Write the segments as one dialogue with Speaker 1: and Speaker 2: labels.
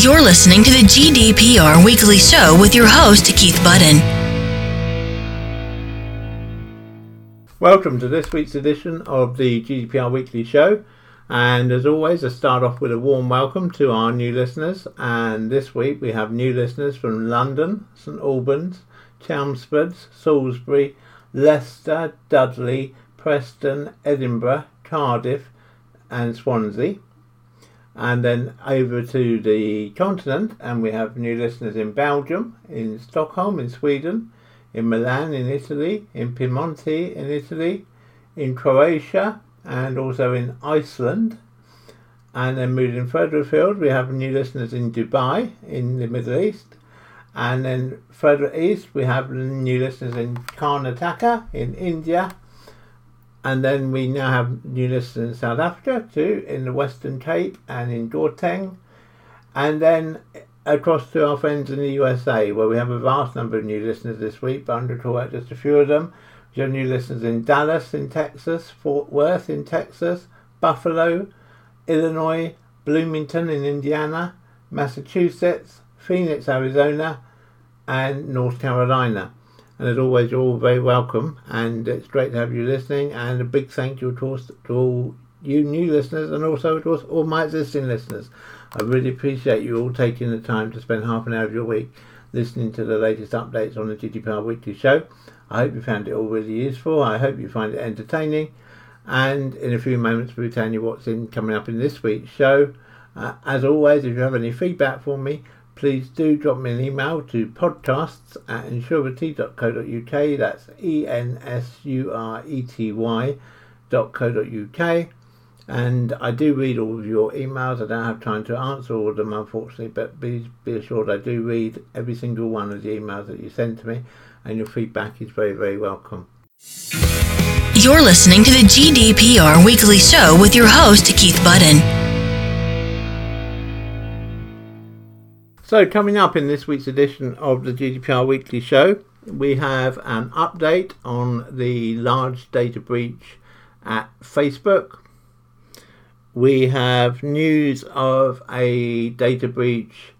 Speaker 1: You're listening to the GDPR Weekly Show with your host, Keith Budden.
Speaker 2: Welcome to this week's edition of the GDPR Weekly Show. And as always, I start off with a warm welcome to our new listeners. And this week we have new listeners from London, St Albans, Chelmsford, Salisbury, Leicester, Dudley, Preston, Edinburgh, Cardiff, and Swansea and then over to the continent and we have new listeners in Belgium, in Stockholm in Sweden, in Milan in Italy, in Piemonte in Italy, in Croatia and also in Iceland. And then moving further afield we have new listeners in Dubai in the Middle East. And then further east we have new listeners in Karnataka in India and then we now have new listeners in South Africa too, in the Western Cape and in Gauteng. And then across to our friends in the USA, where we have a vast number of new listeners this week, but I'm going to talk about just a few of them. We have new listeners in Dallas, in Texas, Fort Worth, in Texas, Buffalo, Illinois, Bloomington, in Indiana, Massachusetts, Phoenix, Arizona, and North Carolina. And as always, you're all very welcome, and it's great to have you listening. And a big thank you to all, to all you new listeners, and also to all my existing listeners. I really appreciate you all taking the time to spend half an hour of your week listening to the latest updates on the GDPR Weekly Show. I hope you found it all really useful. I hope you find it entertaining. And in a few moments, we'll tell you what's in coming up in this week's show. Uh, as always, if you have any feedback for me, please do drop me an email to podcasts at ensurety.co.uk. That's E N S U R E T Y.co.uk. And I do read all of your emails. I don't have time to answer all of them, unfortunately, but be, be assured I do read every single one of the emails that you send to me, and your feedback is very, very welcome.
Speaker 1: You're listening to the GDPR Weekly Show with your host, Keith Budden.
Speaker 2: So, coming up in this week's edition of the GDPR Weekly Show, we have an update on the large data breach at Facebook. We have news of a data breach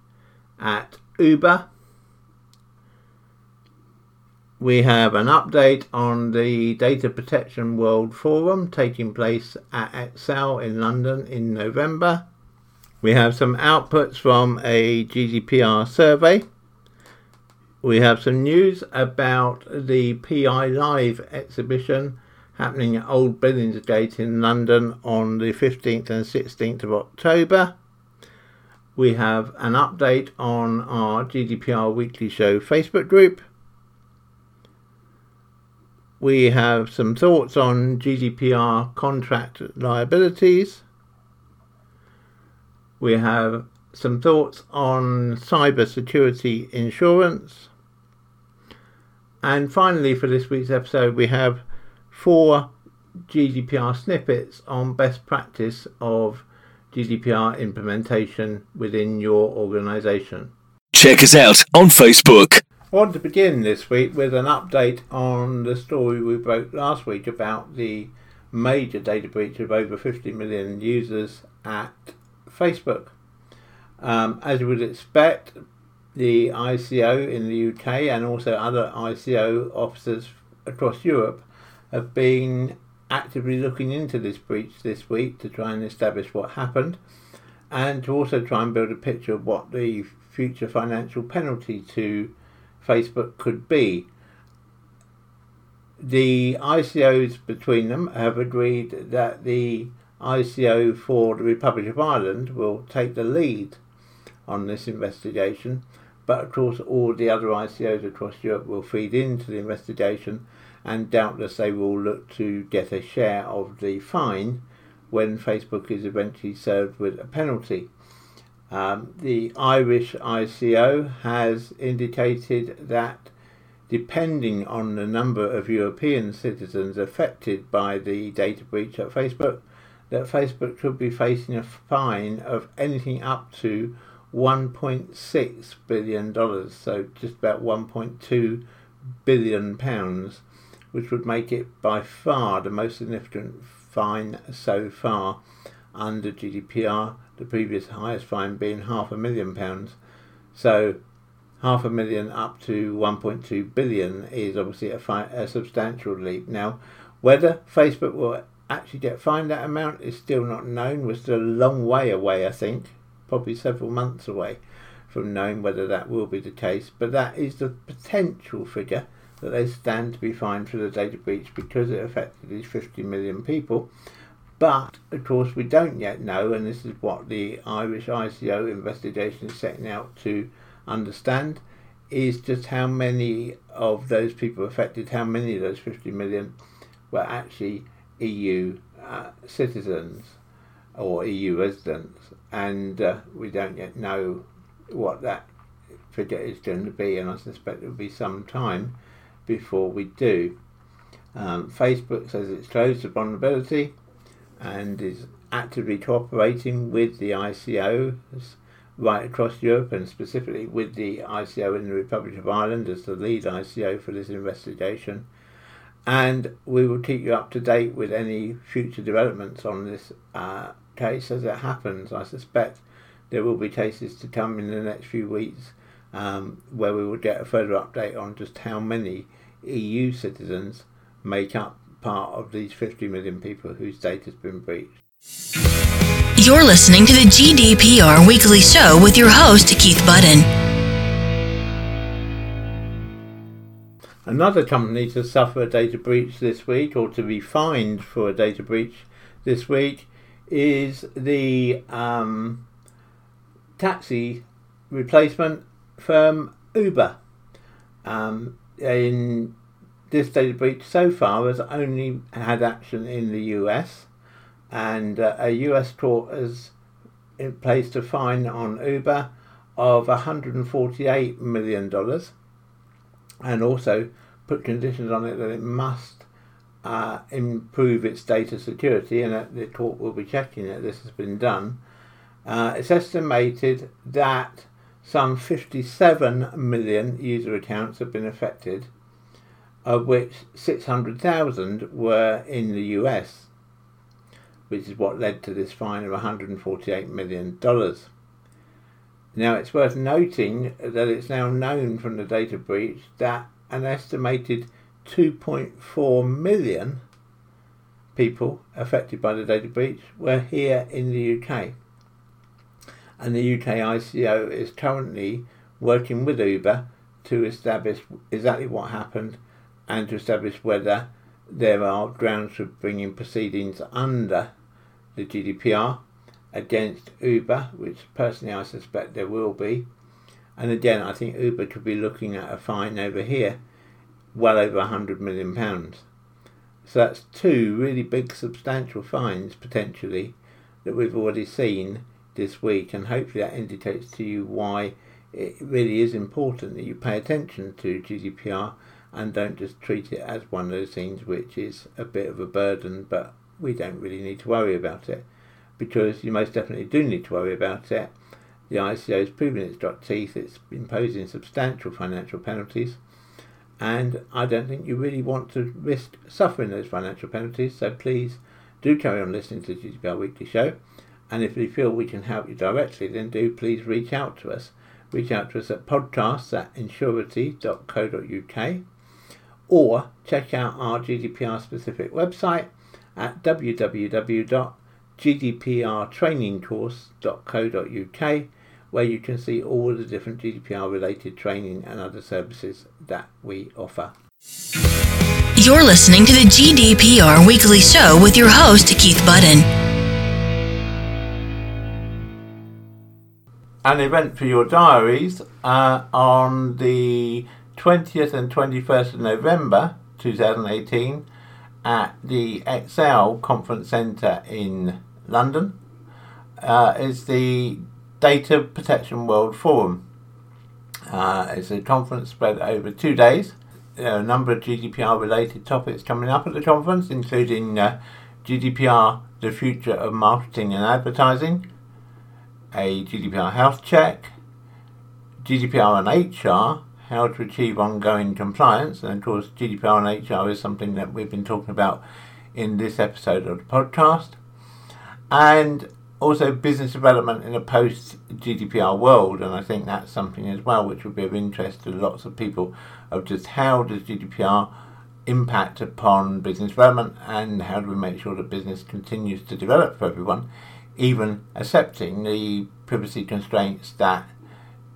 Speaker 2: at Uber. We have an update on the Data Protection World Forum taking place at Excel in London in November. We have some outputs from a GDPR survey. We have some news about the PI Live exhibition happening at Old Billingsgate in London on the 15th and 16th of October. We have an update on our GDPR Weekly Show Facebook group. We have some thoughts on GDPR contract liabilities. We have some thoughts on cyber security insurance. And finally, for this week's episode, we have four GDPR snippets on best practice of GDPR implementation within your organization.
Speaker 3: Check us out on Facebook.
Speaker 2: I want to begin this week with an update on the story we broke last week about the major data breach of over 50 million users at Facebook. Um, as you would expect, the ICO in the UK and also other ICO officers across Europe have been actively looking into this breach this week to try and establish what happened and to also try and build a picture of what the future financial penalty to Facebook could be. The ICOs between them have agreed that the ICO for the Republic of Ireland will take the lead on this investigation, but of course, all the other ICOs across Europe will feed into the investigation, and doubtless they will look to get a share of the fine when Facebook is eventually served with a penalty. Um, the Irish ICO has indicated that depending on the number of European citizens affected by the data breach at Facebook, that Facebook could be facing a fine of anything up to $1.6 billion, so just about 1.2 billion pounds, which would make it by far the most significant fine so far under GDPR, the previous highest fine being half a million pounds. So half a million up to 1.2 billion is obviously a, fi- a substantial leap. Now, whether Facebook will actually get fined that amount is still not known. We're still a long way away, I think, probably several months away from knowing whether that will be the case. But that is the potential figure that they stand to be fined for the data breach because it affected these 50 million people. But of course, we don't yet know, and this is what the Irish ICO investigation is setting out to understand, is just how many of those people affected, how many of those 50 million were actually EU uh, citizens or EU residents, and uh, we don't yet know what that figure is going to be, and I suspect it will be some time before we do. Um, Facebook says it's closed to vulnerability and is actively cooperating with the ICOs right across Europe and specifically with the ICO in the Republic of Ireland as the lead ICO for this investigation. And we will keep you up to date with any future developments on this uh, case as it happens. I suspect there will be cases to come in the next few weeks um, where we will get a further update on just how many EU citizens make up part of these 50 million people whose data has been breached.
Speaker 1: You're listening to the GDPR Weekly Show with your host, Keith Budden.
Speaker 2: Another company to suffer a data breach this week or to be fined for a data breach this week is the um, taxi replacement firm Uber. Um, in this data breach so far has only had action in the US, and uh, a US court has placed a fine on Uber of $148 million and also put conditions on it that it must uh, improve its data security, and that the court will be checking that this has been done. Uh, it's estimated that some 57 million user accounts have been affected, of which 600,000 were in the US, which is what led to this fine of $148 million. Now, it's worth noting that it's now known from the data breach that an estimated 2.4 million people affected by the data breach were here in the UK. And the UK ICO is currently working with Uber to establish exactly what happened and to establish whether there are grounds for bringing proceedings under the GDPR against Uber, which personally I suspect there will be, and again, I think Uber could be looking at a fine over here, well over £100 million. So that's two really big, substantial fines potentially that we've already seen this week, and hopefully that indicates to you why it really is important that you pay attention to GDPR and don't just treat it as one of those things which is a bit of a burden, but we don't really need to worry about it because you most definitely do need to worry about it the ICO has proven it's got teeth, it's imposing substantial financial penalties, and I don't think you really want to risk suffering those financial penalties, so please do carry on listening to the GDPR Weekly Show. And if you feel we can help you directly, then do please reach out to us. Reach out to us at podcasts at ensurety.co.uk or check out our GDPR specific website at www.gdprtrainingcourse.co.uk where you can see all the different GDPR related training and other services that we offer.
Speaker 1: You're listening to the GDPR Weekly Show with your host, Keith Budden.
Speaker 2: An event for your diaries uh, on the 20th and 21st of November 2018 at the Excel Conference Centre in London uh, is the Data Protection World Forum. Uh, it's a conference spread over two days. There are a number of GDPR related topics coming up at the conference, including uh, GDPR, the future of marketing and advertising, a GDPR health check, GDPR and HR, how to achieve ongoing compliance. And of course, GDPR and HR is something that we've been talking about in this episode of the podcast and also business development in a post GDPR world. And I think that's something as well which would be of interest to lots of people of just how does GDPR impact upon business development and how do we make sure that business continues to develop for everyone, even accepting the privacy constraints that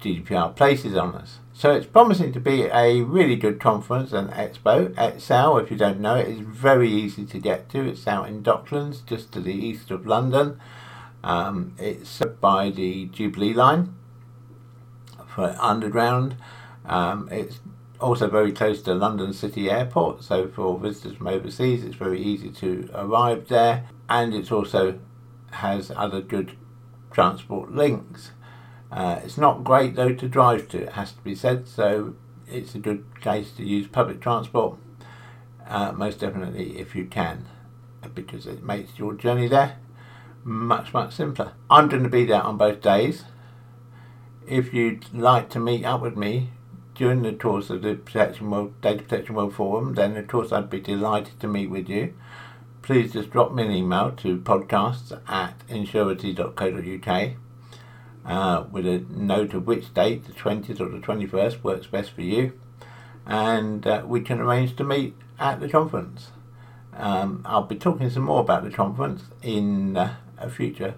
Speaker 2: GDPR places on us. So it's promising to be a really good conference and expo. Excel, if you don't know it, is very easy to get to. It's out in Docklands, just to the east of London. Um, it's by the Jubilee line for underground. Um, it's also very close to London City Airport, so for visitors from overseas, it's very easy to arrive there, and it also has other good transport links. Uh, it's not great though to drive to, it has to be said, so it's a good case to use public transport, uh, most definitely if you can, because it makes your journey there much, much simpler. I'm going to be there on both days. If you'd like to meet up with me during the course of the Protection World, Data Protection World Forum, then of course I'd be delighted to meet with you. Please just drop me an email to podcasts at ensurety.co.uk uh, with a note of which date, the 20th or the 21st, works best for you. And uh, we can arrange to meet at the conference. Um, I'll be talking some more about the conference in uh, a future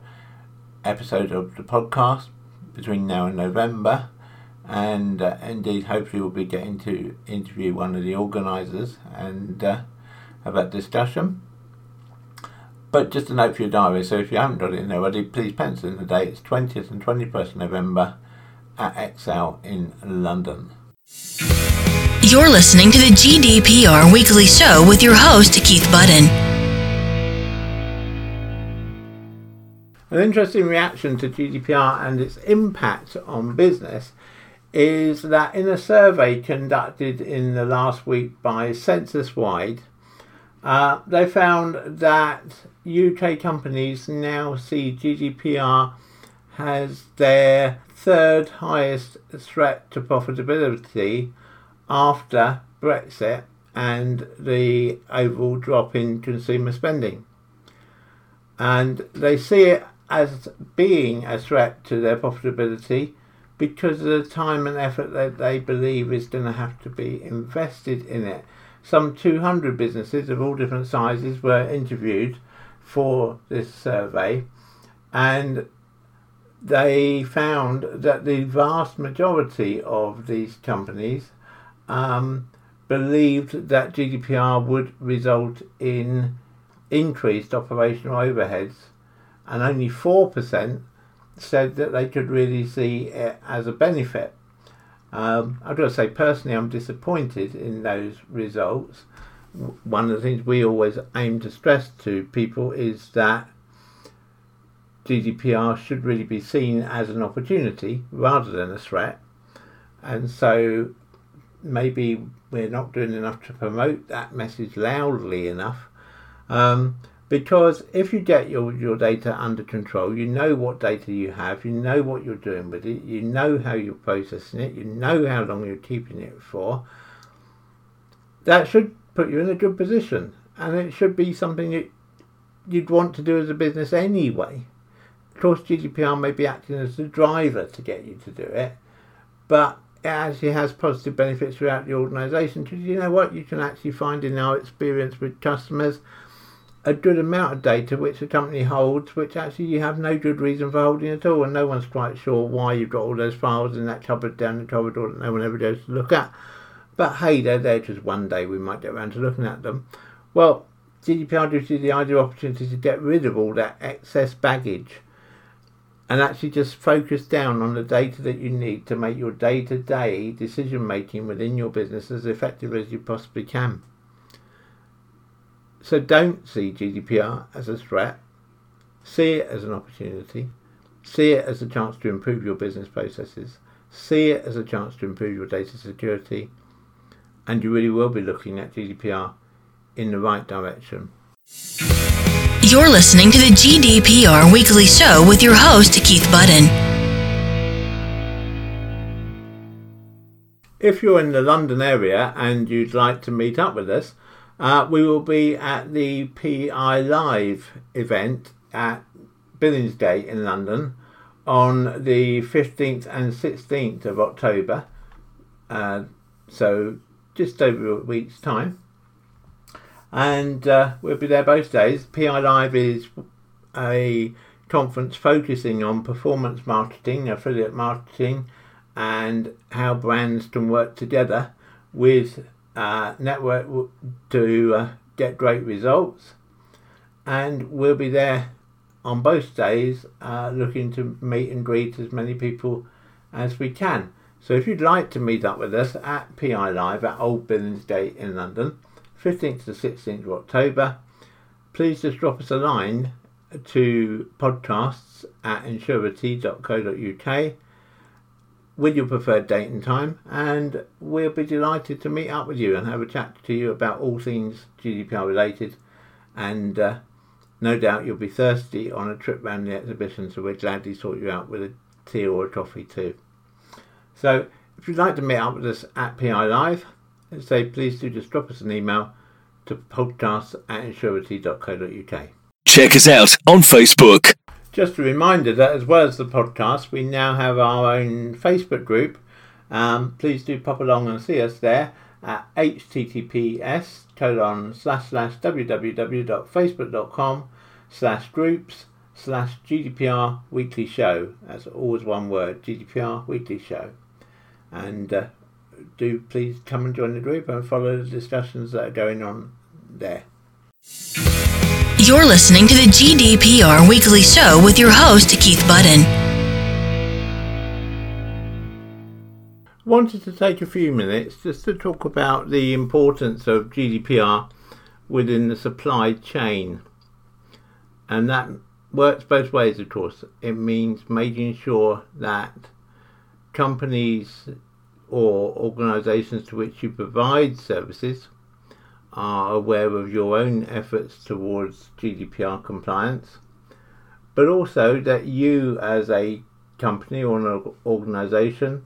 Speaker 2: episode of the podcast between now and November. And uh, indeed, hopefully, we'll be getting to interview one of the organisers and uh, have that discussion. But just a note for your diary, so if you haven't got it in already, please pencil in the dates 20th and 21st November at Excel in London.
Speaker 1: You're listening to the GDPR Weekly Show with your host, Keith Budden.
Speaker 2: An interesting reaction to GDPR and its impact on business is that in a survey conducted in the last week by Censuswide, uh, they found that UK companies now see GDPR as their third highest threat to profitability after Brexit and the overall drop in consumer spending. And they see it as being a threat to their profitability because of the time and effort that they believe is going to have to be invested in it. Some 200 businesses of all different sizes were interviewed for this survey, and they found that the vast majority of these companies um, believed that GDPR would result in increased operational overheads, and only 4% said that they could really see it as a benefit. Um, I've got to say, personally, I'm disappointed in those results. One of the things we always aim to stress to people is that GDPR should really be seen as an opportunity rather than a threat. And so maybe we're not doing enough to promote that message loudly enough. Um, because if you get your, your data under control, you know what data you have, you know what you're doing with it, you know how you're processing it, you know how long you're keeping it for. That should put you in a good position, and it should be something that you'd want to do as a business anyway. Of course, GDPR may be acting as the driver to get you to do it, but it actually has positive benefits throughout the organisation because you know what you can actually find in our experience with customers a good amount of data which the company holds, which actually you have no good reason for holding at all, and no one's quite sure why you've got all those files in that cupboard down the corridor that no one ever goes to look at. But hey, they're there just one day we might get around to looking at them. Well, GDPR gives you the ideal opportunity to get rid of all that excess baggage and actually just focus down on the data that you need to make your day to day decision making within your business as effective as you possibly can. So don't see GDPR as a threat. See it as an opportunity. See it as a chance to improve your business processes. See it as a chance to improve your data security. And you really will be looking at GDPR in the right direction.
Speaker 1: You're listening to the GDPR Weekly Show with your host, Keith Budden.
Speaker 2: If you're in the London area and you'd like to meet up with us, uh, we will be at the PI Live event at Billingsgate in London on the 15th and 16th of October. Uh, so just over a week's time. And uh, we'll be there both days. PI Live is a conference focusing on performance marketing, affiliate marketing, and how brands can work together with uh, network to uh, get great results. And we'll be there on both days uh, looking to meet and greet as many people as we can. So if you'd like to meet up with us at PI Live at Old Billingsgate in London, 15th to 16th of October, please just drop us a line to podcasts at ensurety.co.uk with your preferred date and time, and we'll be delighted to meet up with you and have a chat to you about all things GDPR related. And uh, no doubt you'll be thirsty on a trip around the exhibition, so we're glad to sort you out with a tea or a coffee too. So if you'd like to meet up with us at PI Live, say please do just drop us an email to podcast at ensurety.co.uk.
Speaker 3: Check us out on Facebook.
Speaker 2: Just a reminder that as well as the podcast, we now have our own Facebook group. Um, please do pop along and see us there at https colon slash slash www.facebook.com slash groups slash GDPR weekly show. That's always one word, GDPR weekly show. And uh, do please come and join the group and follow the discussions that are going on there.
Speaker 1: You're listening to the GDPR Weekly Show with your host, Keith Budden.
Speaker 2: Wanted to take a few minutes just to talk about the importance of GDPR within the supply chain. And that works both ways, of course. It means making sure that companies or organizations to which you provide services are aware of your own efforts towards GDPR compliance, but also that you, as a company or an organization,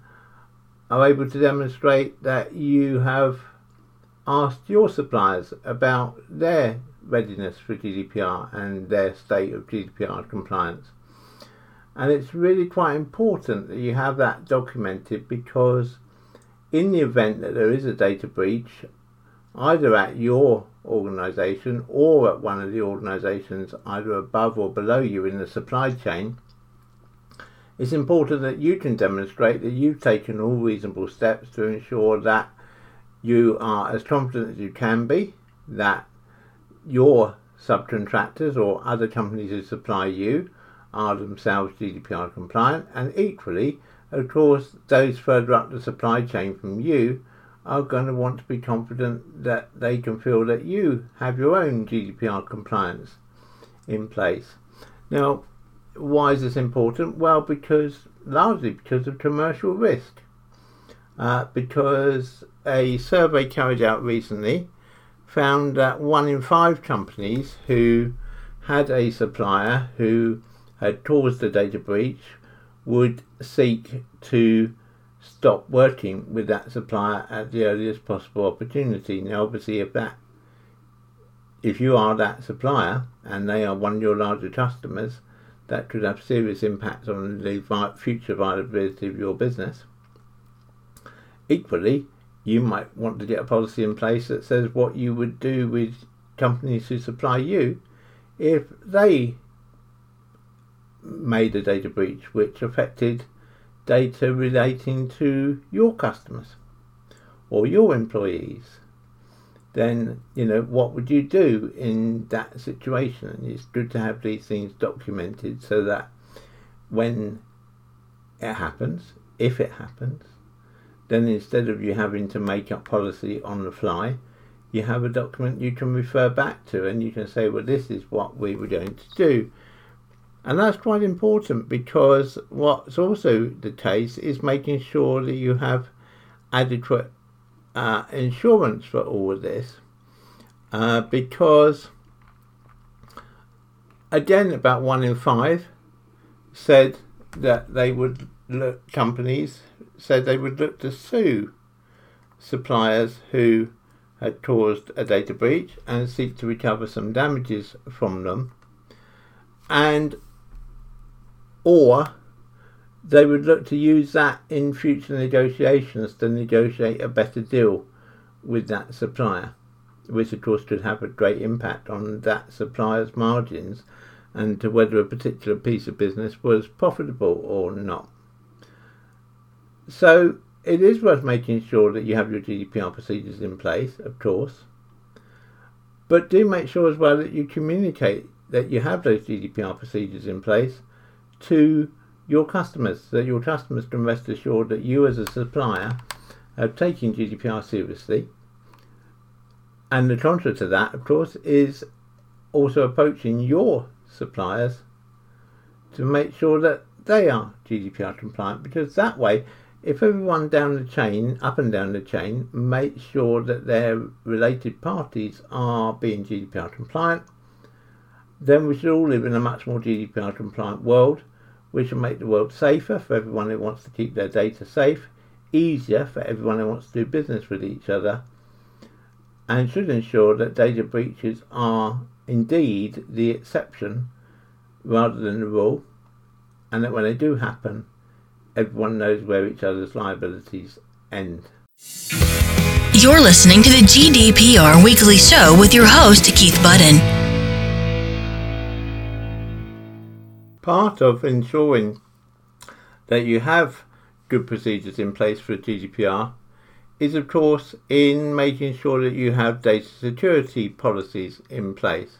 Speaker 2: are able to demonstrate that you have asked your suppliers about their readiness for GDPR and their state of GDPR compliance. And it's really quite important that you have that documented because, in the event that there is a data breach, either at your organization or at one of the organizations either above or below you in the supply chain, it's important that you can demonstrate that you've taken all reasonable steps to ensure that you are as confident as you can be that your subcontractors or other companies who supply you are themselves GDPR compliant, and equally, of course, those further up the supply chain from you are going to want to be confident that they can feel that you have your own GDPR compliance in place. Now, why is this important? Well, because largely because of commercial risk. Uh, because a survey carried out recently found that one in five companies who had a supplier who had caused a data breach would seek to stop working with that supplier at the earliest possible opportunity. Now, obviously, if that if you are that supplier and they are one of your larger customers, that could have serious impacts on the future viability of your business. Equally, you might want to get a policy in place that says what you would do with companies who supply you if they made a data breach which affected data relating to your customers or your employees, then you know what would you do in that situation? And it's good to have these things documented so that when it happens, if it happens, then instead of you having to make up policy on the fly, you have a document you can refer back to and you can say, well, this is what we were going to do. And that's quite important because what's also the case is making sure that you have adequate uh, insurance for all of this. Uh, because, again, about one in five said that they would look, companies said they would look to sue suppliers who had caused a data breach and seek to recover some damages from them. And or they would look to use that in future negotiations to negotiate a better deal with that supplier, which of course could have a great impact on that supplier's margins and to whether a particular piece of business was profitable or not. So it is worth making sure that you have your GDPR procedures in place, of course, but do make sure as well that you communicate that you have those GDPR procedures in place to your customers, so your customers can rest assured that you as a supplier are taking GDPR seriously. And the contrary to that, of course, is also approaching your suppliers to make sure that they are GDPR compliant because that way if everyone down the chain, up and down the chain, make sure that their related parties are being GDPR compliant, then we should all live in a much more GDPR compliant world. We should make the world safer for everyone who wants to keep their data safe, easier for everyone who wants to do business with each other, and should ensure that data breaches are indeed the exception rather than the rule, and that when they do happen, everyone knows where each other's liabilities end.
Speaker 1: You're listening to the GDPR Weekly Show with your host, Keith Budden.
Speaker 2: Part of ensuring that you have good procedures in place for GDPR is, of course, in making sure that you have data security policies in place.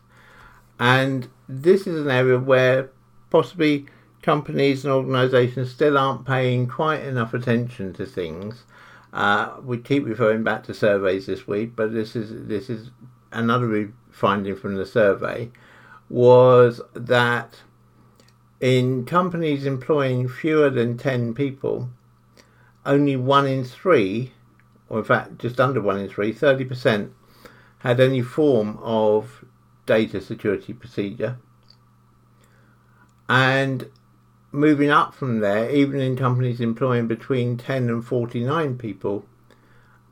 Speaker 2: And this is an area where possibly companies and organisations still aren't paying quite enough attention to things. Uh, we keep referring back to surveys this week, but this is this is another finding from the survey was that in companies employing fewer than 10 people, only one in three, or in fact just under one in three, 30%, had any form of data security procedure. And moving up from there, even in companies employing between 10 and 49 people,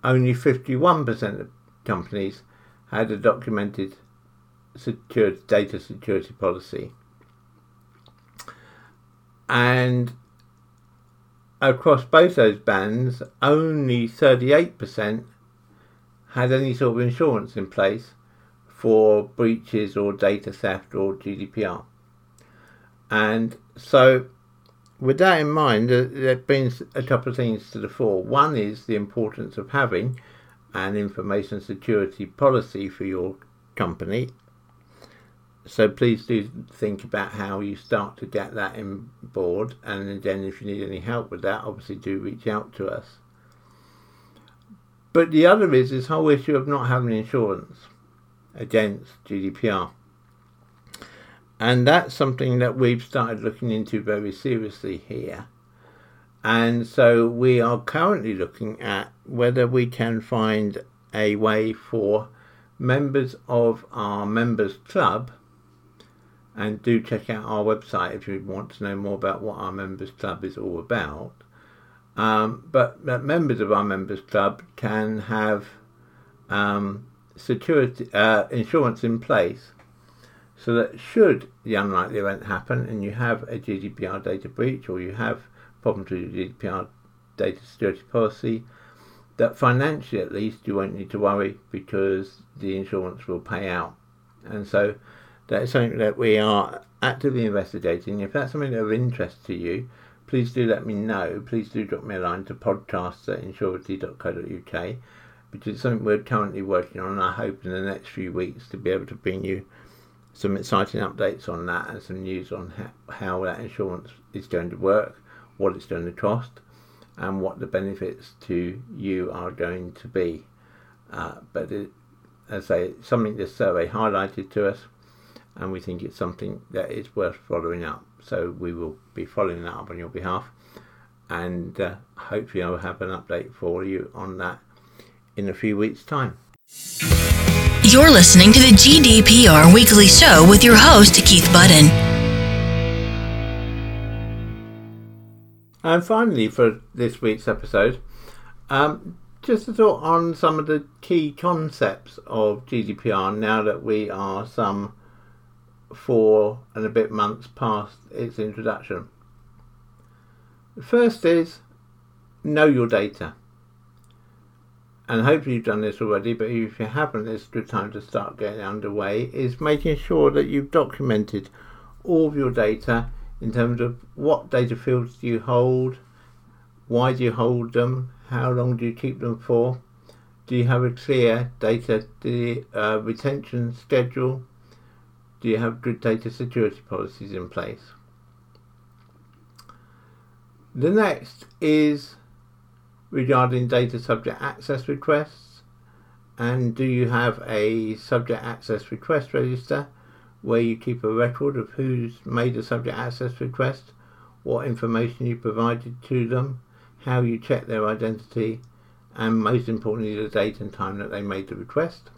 Speaker 2: only 51% of companies had a documented data security policy. And across both those bands, only 38% had any sort of insurance in place for breaches or data theft or GDPR. And so, with that in mind, there brings a couple of things to the fore. One is the importance of having an information security policy for your company. So please do think about how you start to get that in board, and then if you need any help with that, obviously do reach out to us. But the other is this whole issue of not having insurance against GDPR. And that's something that we've started looking into very seriously here. And so we are currently looking at whether we can find a way for members of our members club and do check out our website if you want to know more about what our members club is all about. Um, but, members of our members club can have um, security uh, insurance in place so that should the unlikely event happen and you have a GDPR data breach or you have problems with your GDPR data security policy, that financially at least you won't need to worry because the insurance will pay out. And so that is something that we are actively investigating. If that's something of interest to you, please do let me know. Please do drop me a line to podcasts at ensurety.co.uk which is something we're currently working on. I hope in the next few weeks to be able to bring you some exciting updates on that and some news on how, how that insurance is going to work, what it's going to cost, and what the benefits to you are going to be. Uh, but it, as I say, something this survey highlighted to us, and we think it's something that is worth following up. So we will be following that up on your behalf, and uh, hopefully I'll have an update for you on that in a few weeks' time.
Speaker 1: You're listening to the GDPR Weekly Show with your host, Keith Budden.
Speaker 2: And finally, for this week's episode, um, just a thought on some of the key concepts of GDPR now that we are some four and a bit months past its introduction. The first is know your data. And hopefully you've done this already, but if you haven't, it's a good time to start getting underway. Is making sure that you've documented all of your data in terms of what data fields do you hold, why do you hold them, how long do you keep them for, do you have a clear data uh, retention schedule, do you have good data security policies in place. The next is regarding data subject access requests and do you have a subject access request register where you keep a record of who's made a subject access request, what information you provided to them, how you check their identity, and most importantly, the date and time that they made the request.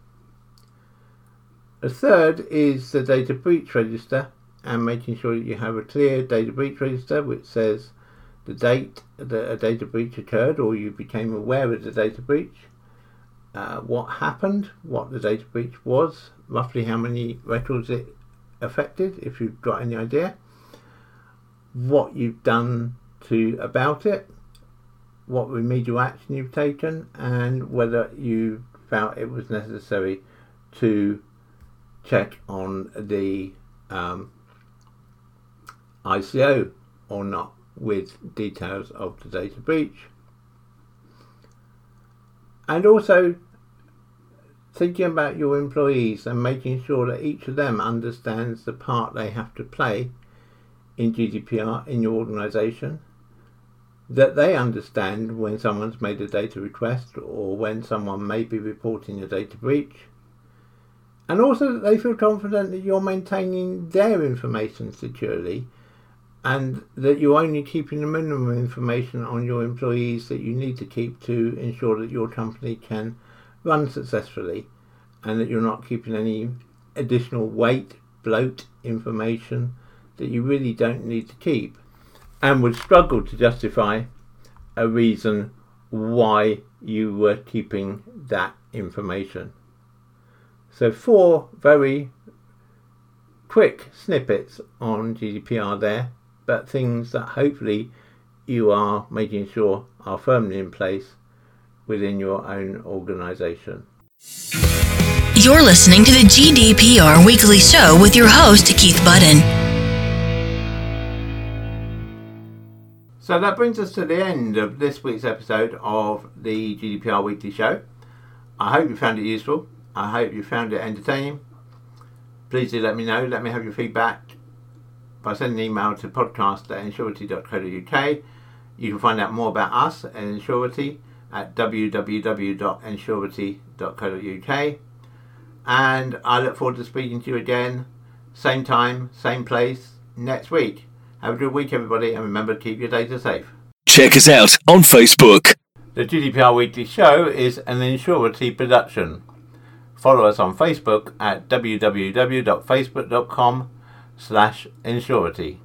Speaker 2: A third is the data breach register and making sure that you have a clear data breach register which says the date that a data breach occurred or you became aware of the data breach, uh, what happened, what the data breach was, roughly how many records it affected, if you've got any idea, what you've done to about it, what remedial action you've taken, and whether you felt it was necessary to check on the um, ICO or not with details of the data breach. And also thinking about your employees and making sure that each of them understands the part they have to play in GDPR in your organization, that they understand when someone's made a data request or when someone may be reporting a data breach, and also that they feel confident that you're maintaining their information securely and that you're only keeping the minimum information on your employees that you need to keep to ensure that your company can run successfully and that you're not keeping any additional weight, bloat information that you really don't need to keep and would struggle to justify a reason why you were keeping that information. So, four very quick snippets on GDPR there, but things that hopefully you are making sure are firmly in place within your own organization.
Speaker 1: You're listening to the GDPR Weekly Show with your host, Keith Budden.
Speaker 2: So that brings us to the end of this week's episode of the GDPR Weekly Show. I hope you found it useful. I hope you found it entertaining. Please do let me know. Let me have your feedback by sending an email to podcast at ensurety.co.uk. You can find out more about us at Ensurety at www.ensurety.co.uk. And I look forward to speaking to you again, same time, same place, next week. Have a good week, everybody, and remember to keep your data safe.
Speaker 3: Check us out on Facebook.
Speaker 2: The GDPR Weekly Show is an Ensurety production. Follow us on Facebook at www.facebook.com slash Ensurety.